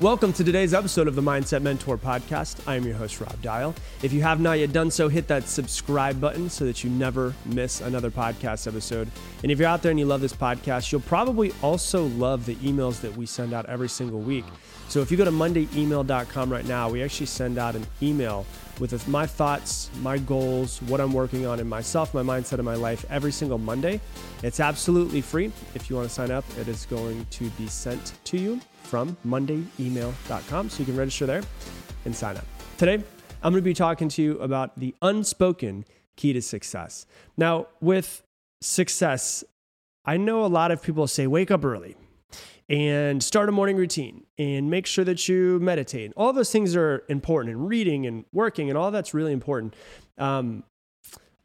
Welcome to today's episode of the Mindset Mentor Podcast. I am your host, Rob Dial. If you have not yet done so, hit that subscribe button so that you never miss another podcast episode. And if you're out there and you love this podcast, you'll probably also love the emails that we send out every single week. So if you go to mondayemail.com right now, we actually send out an email with my thoughts, my goals, what I'm working on in myself, my mindset, and my life every single Monday. It's absolutely free. If you want to sign up, it is going to be sent to you from mondayemail.com. So you can register there and sign up. Today, I'm going to be talking to you about the unspoken key to success. Now, with success, I know a lot of people say, wake up early and start a morning routine and make sure that you meditate. All those things are important, and reading and working and all that's really important. Um,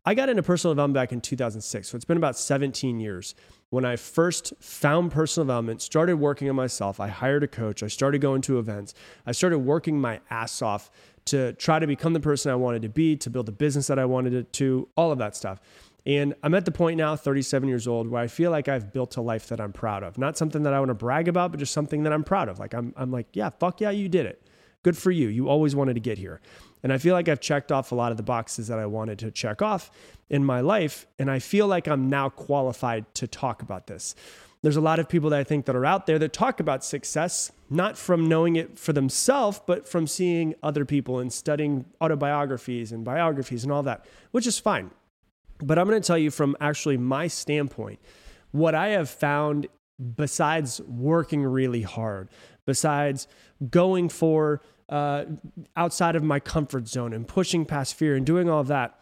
I got into personal development back in 2006, so it's been about 17 years. When I first found personal development, started working on myself, I hired a coach, I started going to events, I started working my ass off to try to become the person I wanted to be, to build the business that I wanted to, all of that stuff. And I'm at the point now, 37 years old, where I feel like I've built a life that I'm proud of. Not something that I want to brag about, but just something that I'm proud of. Like I'm, I'm like, yeah, fuck yeah, you did it. Good for you. You always wanted to get here. And I feel like I've checked off a lot of the boxes that I wanted to check off in my life. And I feel like I'm now qualified to talk about this. There's a lot of people that I think that are out there that talk about success, not from knowing it for themselves, but from seeing other people and studying autobiographies and biographies and all that, which is fine. But I'm going to tell you from actually my standpoint, what I have found besides working really hard, besides going for uh, outside of my comfort zone and pushing past fear and doing all of that,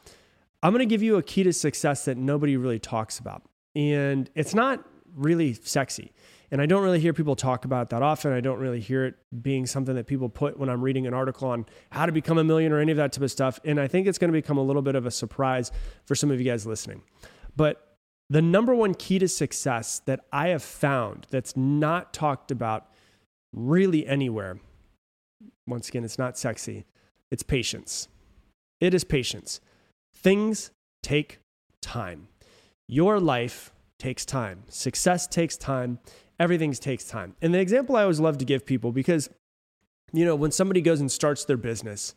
I'm going to give you a key to success that nobody really talks about. And it's not really sexy. And I don't really hear people talk about that often. I don't really hear it being something that people put when I'm reading an article on how to become a million or any of that type of stuff. And I think it's going to become a little bit of a surprise for some of you guys listening. But the number one key to success that I have found that's not talked about really anywhere, once again, it's not sexy, it's patience. It is patience. Things take time. Your life takes time. Success takes time everything takes time. And the example I always love to give people because, you know, when somebody goes and starts their business,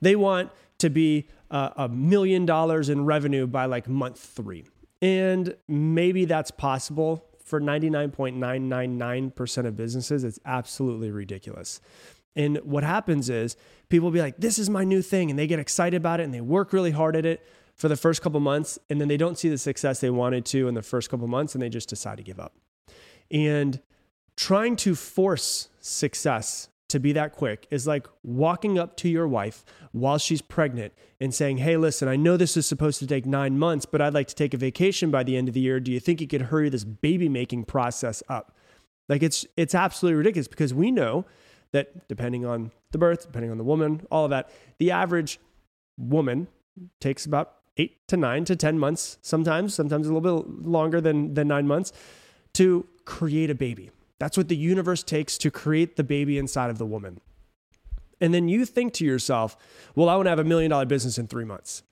they want to be uh, a million dollars in revenue by like month three. And maybe that's possible for 99.999% of businesses. It's absolutely ridiculous. And what happens is people be like, this is my new thing. And they get excited about it and they work really hard at it for the first couple months. And then they don't see the success they wanted to in the first couple months and they just decide to give up. And trying to force success to be that quick is like walking up to your wife while she's pregnant and saying, Hey, listen, I know this is supposed to take nine months, but I'd like to take a vacation by the end of the year. Do you think you could hurry this baby making process up? Like it's it's absolutely ridiculous because we know that depending on the birth, depending on the woman, all of that, the average woman takes about eight to nine to 10 months sometimes, sometimes a little bit longer than, than nine months to create a baby. That's what the universe takes to create the baby inside of the woman. And then you think to yourself, well, I want to have a million dollar business in three months.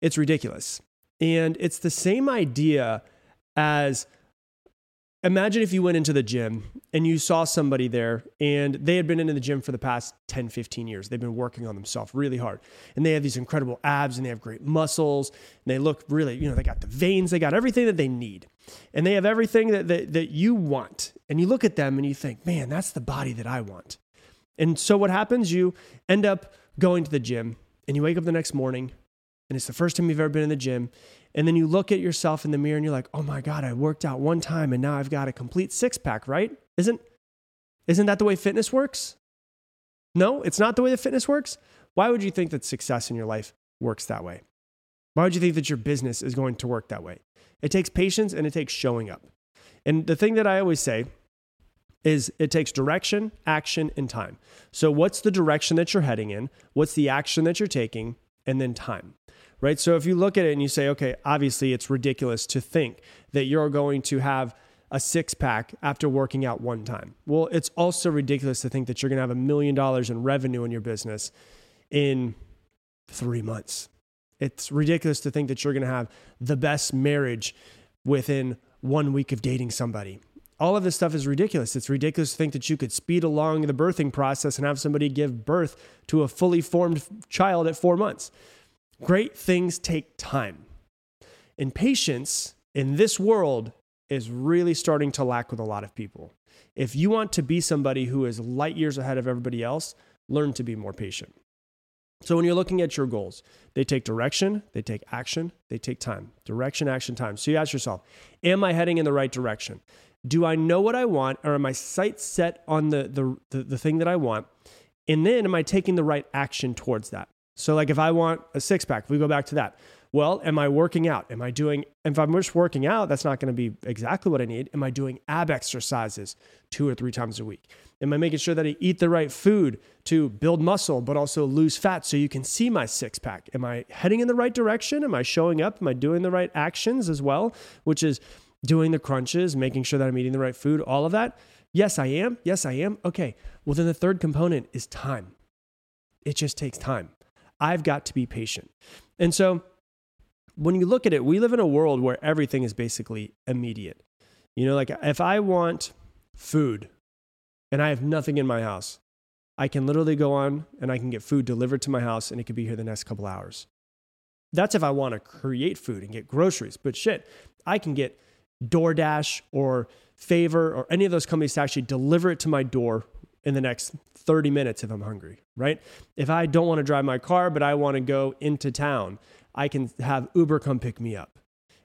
It's ridiculous. And it's the same idea as Imagine if you went into the gym and you saw somebody there and they had been in the gym for the past 10, 15 years. They've been working on themselves really hard. And they have these incredible abs and they have great muscles and they look really, you know, they got the veins, they got everything that they need. And they have everything that, that, that you want. And you look at them and you think, man, that's the body that I want. And so what happens? You end up going to the gym and you wake up the next morning and it's the first time you've ever been in the gym and then you look at yourself in the mirror and you're like, oh my God, I worked out one time and now I've got a complete six pack, right? Isn't, isn't that the way fitness works? No, it's not the way that fitness works. Why would you think that success in your life works that way? Why would you think that your business is going to work that way? It takes patience and it takes showing up. And the thing that I always say is it takes direction, action, and time. So, what's the direction that you're heading in? What's the action that you're taking? And then time right? So if you look at it and you say, okay, obviously it's ridiculous to think that you're going to have a six pack after working out one time. Well, it's also ridiculous to think that you're going to have a million dollars in revenue in your business in three months. It's ridiculous to think that you're going to have the best marriage within one week of dating somebody. All of this stuff is ridiculous. It's ridiculous to think that you could speed along the birthing process and have somebody give birth to a fully formed child at four months. Great things take time. And patience in this world is really starting to lack with a lot of people. If you want to be somebody who is light years ahead of everybody else, learn to be more patient. So when you're looking at your goals, they take direction, they take action, they take time. Direction, action, time. So you ask yourself, am I heading in the right direction? Do I know what I want or am I sight set on the, the, the, the thing that I want? And then am I taking the right action towards that? So like if I want a six pack, if we go back to that. Well, am I working out? Am I doing, if I'm just working out, that's not going to be exactly what I need. Am I doing ab exercises two or three times a week? Am I making sure that I eat the right food to build muscle, but also lose fat so you can see my six pack? Am I heading in the right direction? Am I showing up? Am I doing the right actions as well, which is doing the crunches, making sure that I'm eating the right food, all of that? Yes, I am. Yes, I am. Okay. Well, then the third component is time. It just takes time. I've got to be patient. And so, when you look at it, we live in a world where everything is basically immediate. You know, like if I want food and I have nothing in my house, I can literally go on and I can get food delivered to my house and it could be here the next couple hours. That's if I want to create food and get groceries. But shit, I can get DoorDash or Favor or any of those companies to actually deliver it to my door in the next 30 minutes if I'm hungry, right? If I don't want to drive my car, but I want to go into town, I can have Uber come pick me up.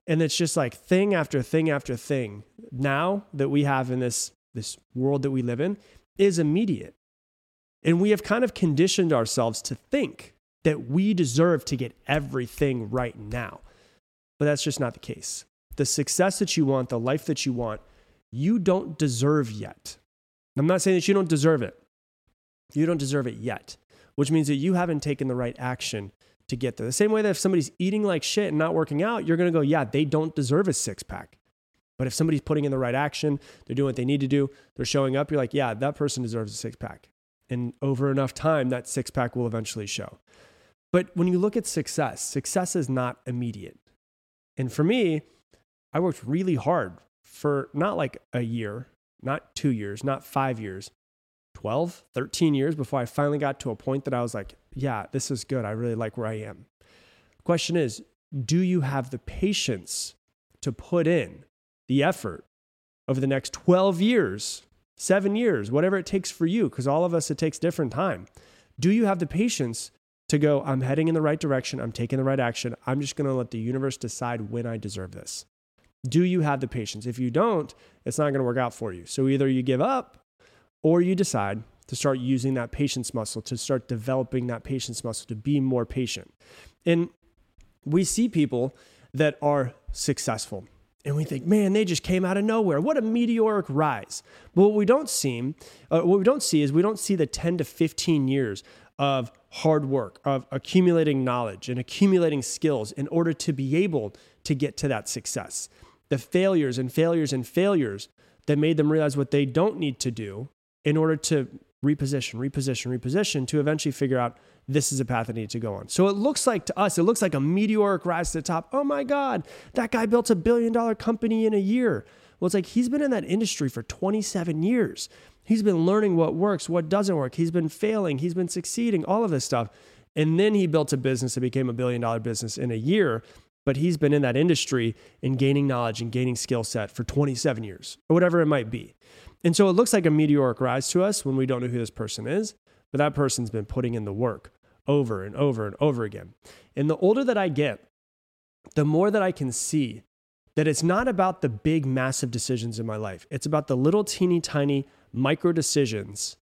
And it's just like thing after thing after thing now that we have in this, this world that we live in is immediate. And we have kind of conditioned ourselves to think that we deserve to get everything right now. But that's just not the case. The success that you want, the life that you want, you don't deserve yet. I'm not saying that you don't deserve it. You don't deserve it yet, which means that you haven't taken the right action to get there. The same way that if somebody's eating like shit and not working out, you're going to go, yeah, they don't deserve a six pack. But if somebody's putting in the right action, they're doing what they need to do, they're showing up, you're like, yeah, that person deserves a six pack. And over enough time, that six pack will eventually show. But when you look at success, success is not immediate. And for me, I worked really hard for not like a year, not two years, not five years, 12, 13 years before I finally got to a point that I was like, yeah, this is good. I really like where I am. Question is, do you have the patience to put in the effort over the next 12 years, seven years, whatever it takes for you? Because all of us, it takes different time. Do you have the patience to go, I'm heading in the right direction, I'm taking the right action, I'm just going to let the universe decide when I deserve this? Do you have the patience? If you don't, it's not going to work out for you. So either you give up or you decide to start using that patience muscle, to start developing that patience muscle, to be more patient. And we see people that are successful and we think, man, they just came out of nowhere. What a meteoric rise. But what we don't see, uh, what we don't see is we don't see the 10 to 15 years of hard work, of accumulating knowledge and accumulating skills in order to be able to get to that success. The failures and failures and failures that made them realize what they don't need to do in order to reposition, reposition, reposition to eventually figure out this is a path I need to go on. So it looks like to us, it looks like a meteoric rise to the top. Oh my God, that guy built a billion dollar company in a year. Well, it's like he's been in that industry for 27 years. He's been learning what works, what doesn't work. He's been failing, he's been succeeding, all of this stuff. And then he built a business that became a billion dollar business in a year. But he's been in that industry and gaining knowledge and gaining skill set for 27 years or whatever it might be. And so it looks like a meteoric rise to us when we don't know who this person is, but that person's been putting in the work over and over and over again. And the older that I get, the more that I can see that it's not about the big, massive decisions in my life. It's about the little, teeny, tiny micro decisions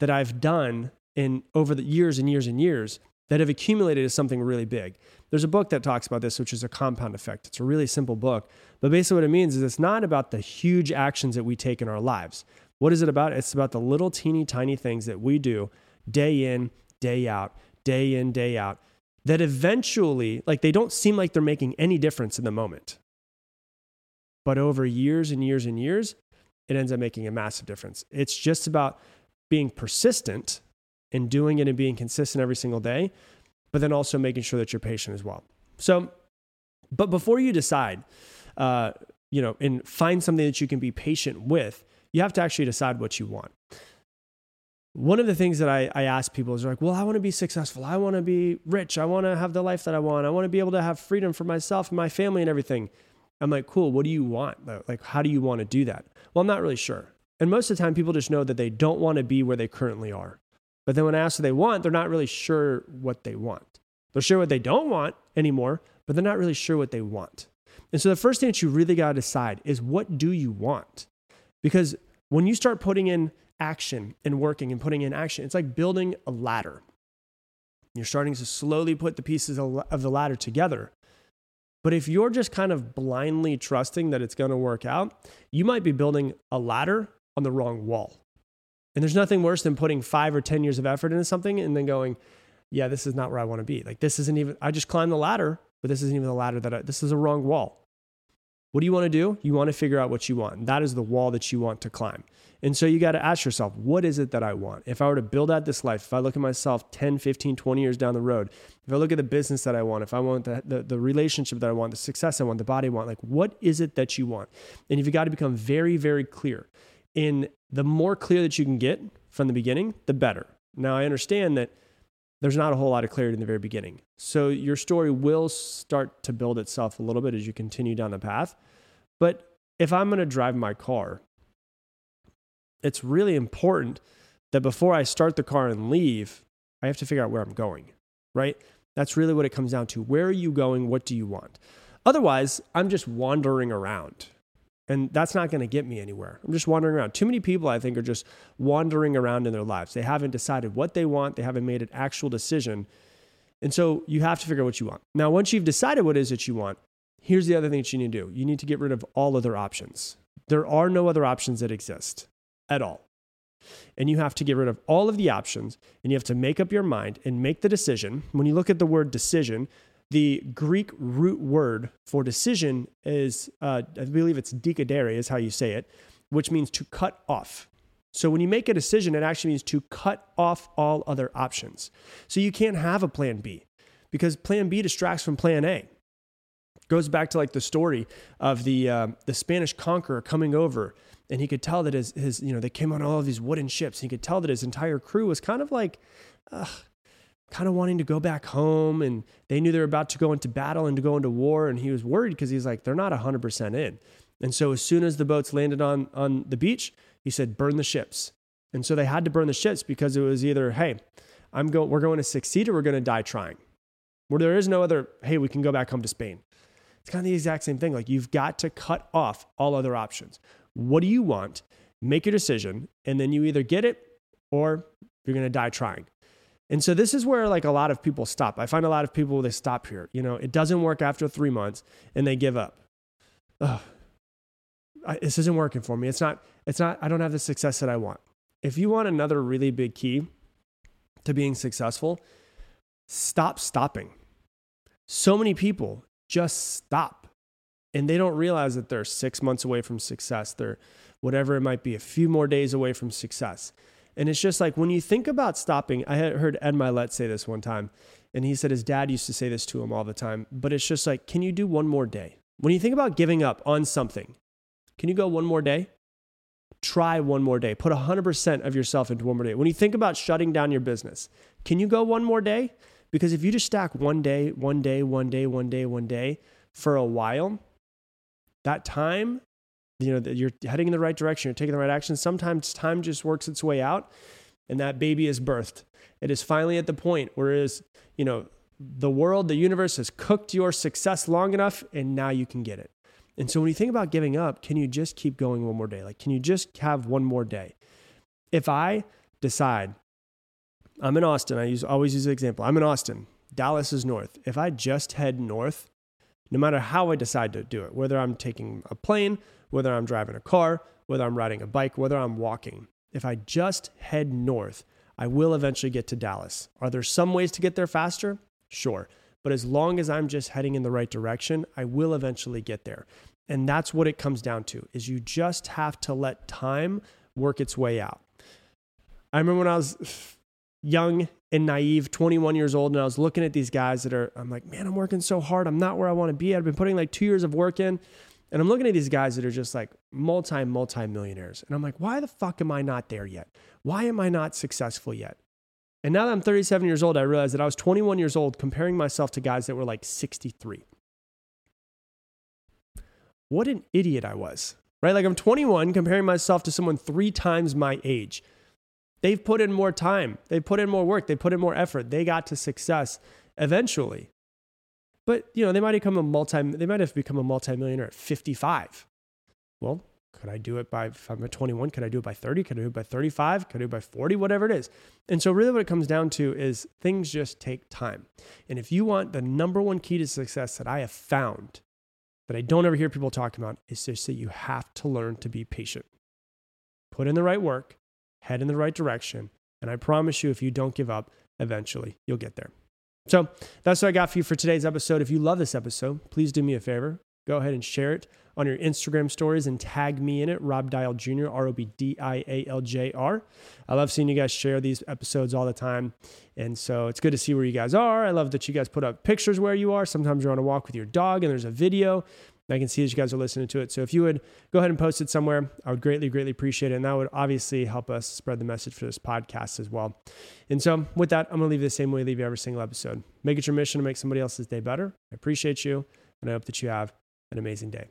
that I've done in over the years and years and years that have accumulated as something really big. There's a book that talks about this, which is a compound effect. It's a really simple book, but basically what it means is it's not about the huge actions that we take in our lives. What is it about? It's about the little teeny tiny things that we do day in, day out, day in, day out, that eventually, like they don't seem like they're making any difference in the moment. But over years and years and years, it ends up making a massive difference. It's just about being persistent and doing it and being consistent every single day, but then also making sure that you're patient as well. So, but before you decide uh, you know, and find something that you can be patient with, you have to actually decide what you want. One of the things that I, I ask people is like, well, I want to be successful. I want to be rich. I want to have the life that I want. I want to be able to have freedom for myself and my family and everything. I'm like, cool, what do you want? Like, how do you want to do that? Well, I'm not really sure. And most of the time, people just know that they don't want to be where they currently are. But then when asked what they want, they're not really sure what they want. They're sure what they don't want anymore, but they're not really sure what they want. And so the first thing that you really got to decide is what do you want? Because when you start putting in action and working and putting in action, it's like building a ladder. You're starting to slowly put the pieces of the ladder together. But if you're just kind of blindly trusting that it's going to work out, you might be building a ladder on the wrong wall. And there's nothing worse than putting five or 10 years of effort into something and then going, yeah, this is not where I want to be. Like, this isn't even, I just climbed the ladder, but this isn't even the ladder that I, this is a wrong wall. What do you want to do? You want to figure out what you want. That is the wall that you want to climb. And so you got to ask yourself, what is it that I want? If I were to build out this life, if I look at myself 10, 15, 20 years down the road, if I look at the business that I want, if I want the, the, the relationship that I want, the success I want, the body I want, like what is it that you want? And you've got to become very, very clear. In the more clear that you can get from the beginning, the better. Now, I understand that there's not a whole lot of clarity in the very beginning. So your story will start to build itself a little bit as you continue down the path. But if I'm going to drive my car, it's really important that before I start the car and leave, I have to figure out where I'm going, right? That's really what it comes down to. Where are you going? What do you want? Otherwise, I'm just wandering around. And that's not going to get me anywhere. I'm just wandering around. Too many people, I think, are just wandering around in their lives. They haven't decided what they want, they haven't made an actual decision. And so you have to figure out what you want. Now, once you've decided what it is that you want, here's the other thing that you need to do you need to get rid of all other options. There are no other options that exist at all. And you have to get rid of all of the options and you have to make up your mind and make the decision. When you look at the word decision, the Greek root word for decision is, uh, I believe it's dikadere, is how you say it, which means to cut off. So when you make a decision, it actually means to cut off all other options. So you can't have a plan B because plan B distracts from plan A. Goes back to like the story of the uh, the Spanish conqueror coming over and he could tell that his, his you know they came on all of these wooden ships he could tell that his entire crew was kind of like kind of wanting to go back home and they knew they were about to go into battle and to go into war and he was worried because he's like they're not 100% in. And so as soon as the boats landed on on the beach he said burn the ships. And so they had to burn the ships because it was either hey i'm going we're going to succeed or we're going to die trying. Where there is no other hey we can go back home to spain. It's kind of the exact same thing like you've got to cut off all other options. What do you want? Make your decision, and then you either get it or you're going to die trying. And so this is where like a lot of people stop. I find a lot of people they stop here. You know, it doesn't work after three months, and they give up. Ugh, I, this isn't working for me. It's not. It's not. I don't have the success that I want. If you want another really big key to being successful, stop stopping. So many people just stop and they don't realize that they're six months away from success. They're whatever it might be, a few more days away from success. And it's just like when you think about stopping, I had heard Ed Mylett say this one time, and he said his dad used to say this to him all the time. But it's just like, can you do one more day? When you think about giving up on something, can you go one more day? Try one more day. Put 100% of yourself into one more day. When you think about shutting down your business, can you go one more day? Because if you just stack one day, one day, one day, one day, one day for a while, that time, you know, that you're heading in the right direction, you're taking the right action. Sometimes time just works its way out and that baby is birthed. It is finally at the point where it is, you know, the world, the universe has cooked your success long enough and now you can get it. And so when you think about giving up, can you just keep going one more day? Like, can you just have one more day? If I decide I'm in Austin, I use always use the example. I'm in Austin. Dallas is north. If I just head north no matter how I decide to do it, whether I'm taking a plane, whether I'm driving a car, whether I'm riding a bike, whether I'm walking. If I just head north, I will eventually get to Dallas. Are there some ways to get there faster? Sure. But as long as I'm just heading in the right direction, I will eventually get there. And that's what it comes down to is you just have to let time work its way out. I remember when I was young and naive, 21 years old, and I was looking at these guys that are, I'm like, man, I'm working so hard. I'm not where I want to be. I've been putting like two years of work in, And I'm looking at these guys that are just like multi, multi millionaires. And I'm like, why the fuck am I not there yet? Why am I not successful yet? And now that I'm 37 years old, I realize that I was 21 years old comparing myself to guys that were like 63. What an idiot I was, right? Like I'm 21 comparing myself to someone three times my age. They've put in more time, they put in more work, they put in more effort. They got to success eventually. But, you know, they might become a multi they might have become a multimillionaire at 55. Well, could I do it by, if I'm at 21, could I do it by 30? Could I do it by 35? Could I do it by 40? Whatever it is. And so, really, what it comes down to is things just take time. And if you want the number one key to success that I have found that I don't ever hear people talking about is just that you have to learn to be patient. Put in the right work, head in the right direction. And I promise you, if you don't give up, eventually you'll get there. So that's what I got for you for today's episode. If you love this episode, please do me a favor. Go ahead and share it on your Instagram stories and tag me in it, Rob Dial Jr., R O B D I A L J R. I love seeing you guys share these episodes all the time. And so it's good to see where you guys are. I love that you guys put up pictures where you are. Sometimes you're on a walk with your dog and there's a video. I can see that you guys are listening to it. So if you would go ahead and post it somewhere, I would greatly, greatly appreciate it. And that would obviously help us spread the message for this podcast as well. And so with that, I'm going to leave you the same way I leave you every single episode. Make it your mission to make somebody else's day better. I appreciate you, and I hope that you have an amazing day.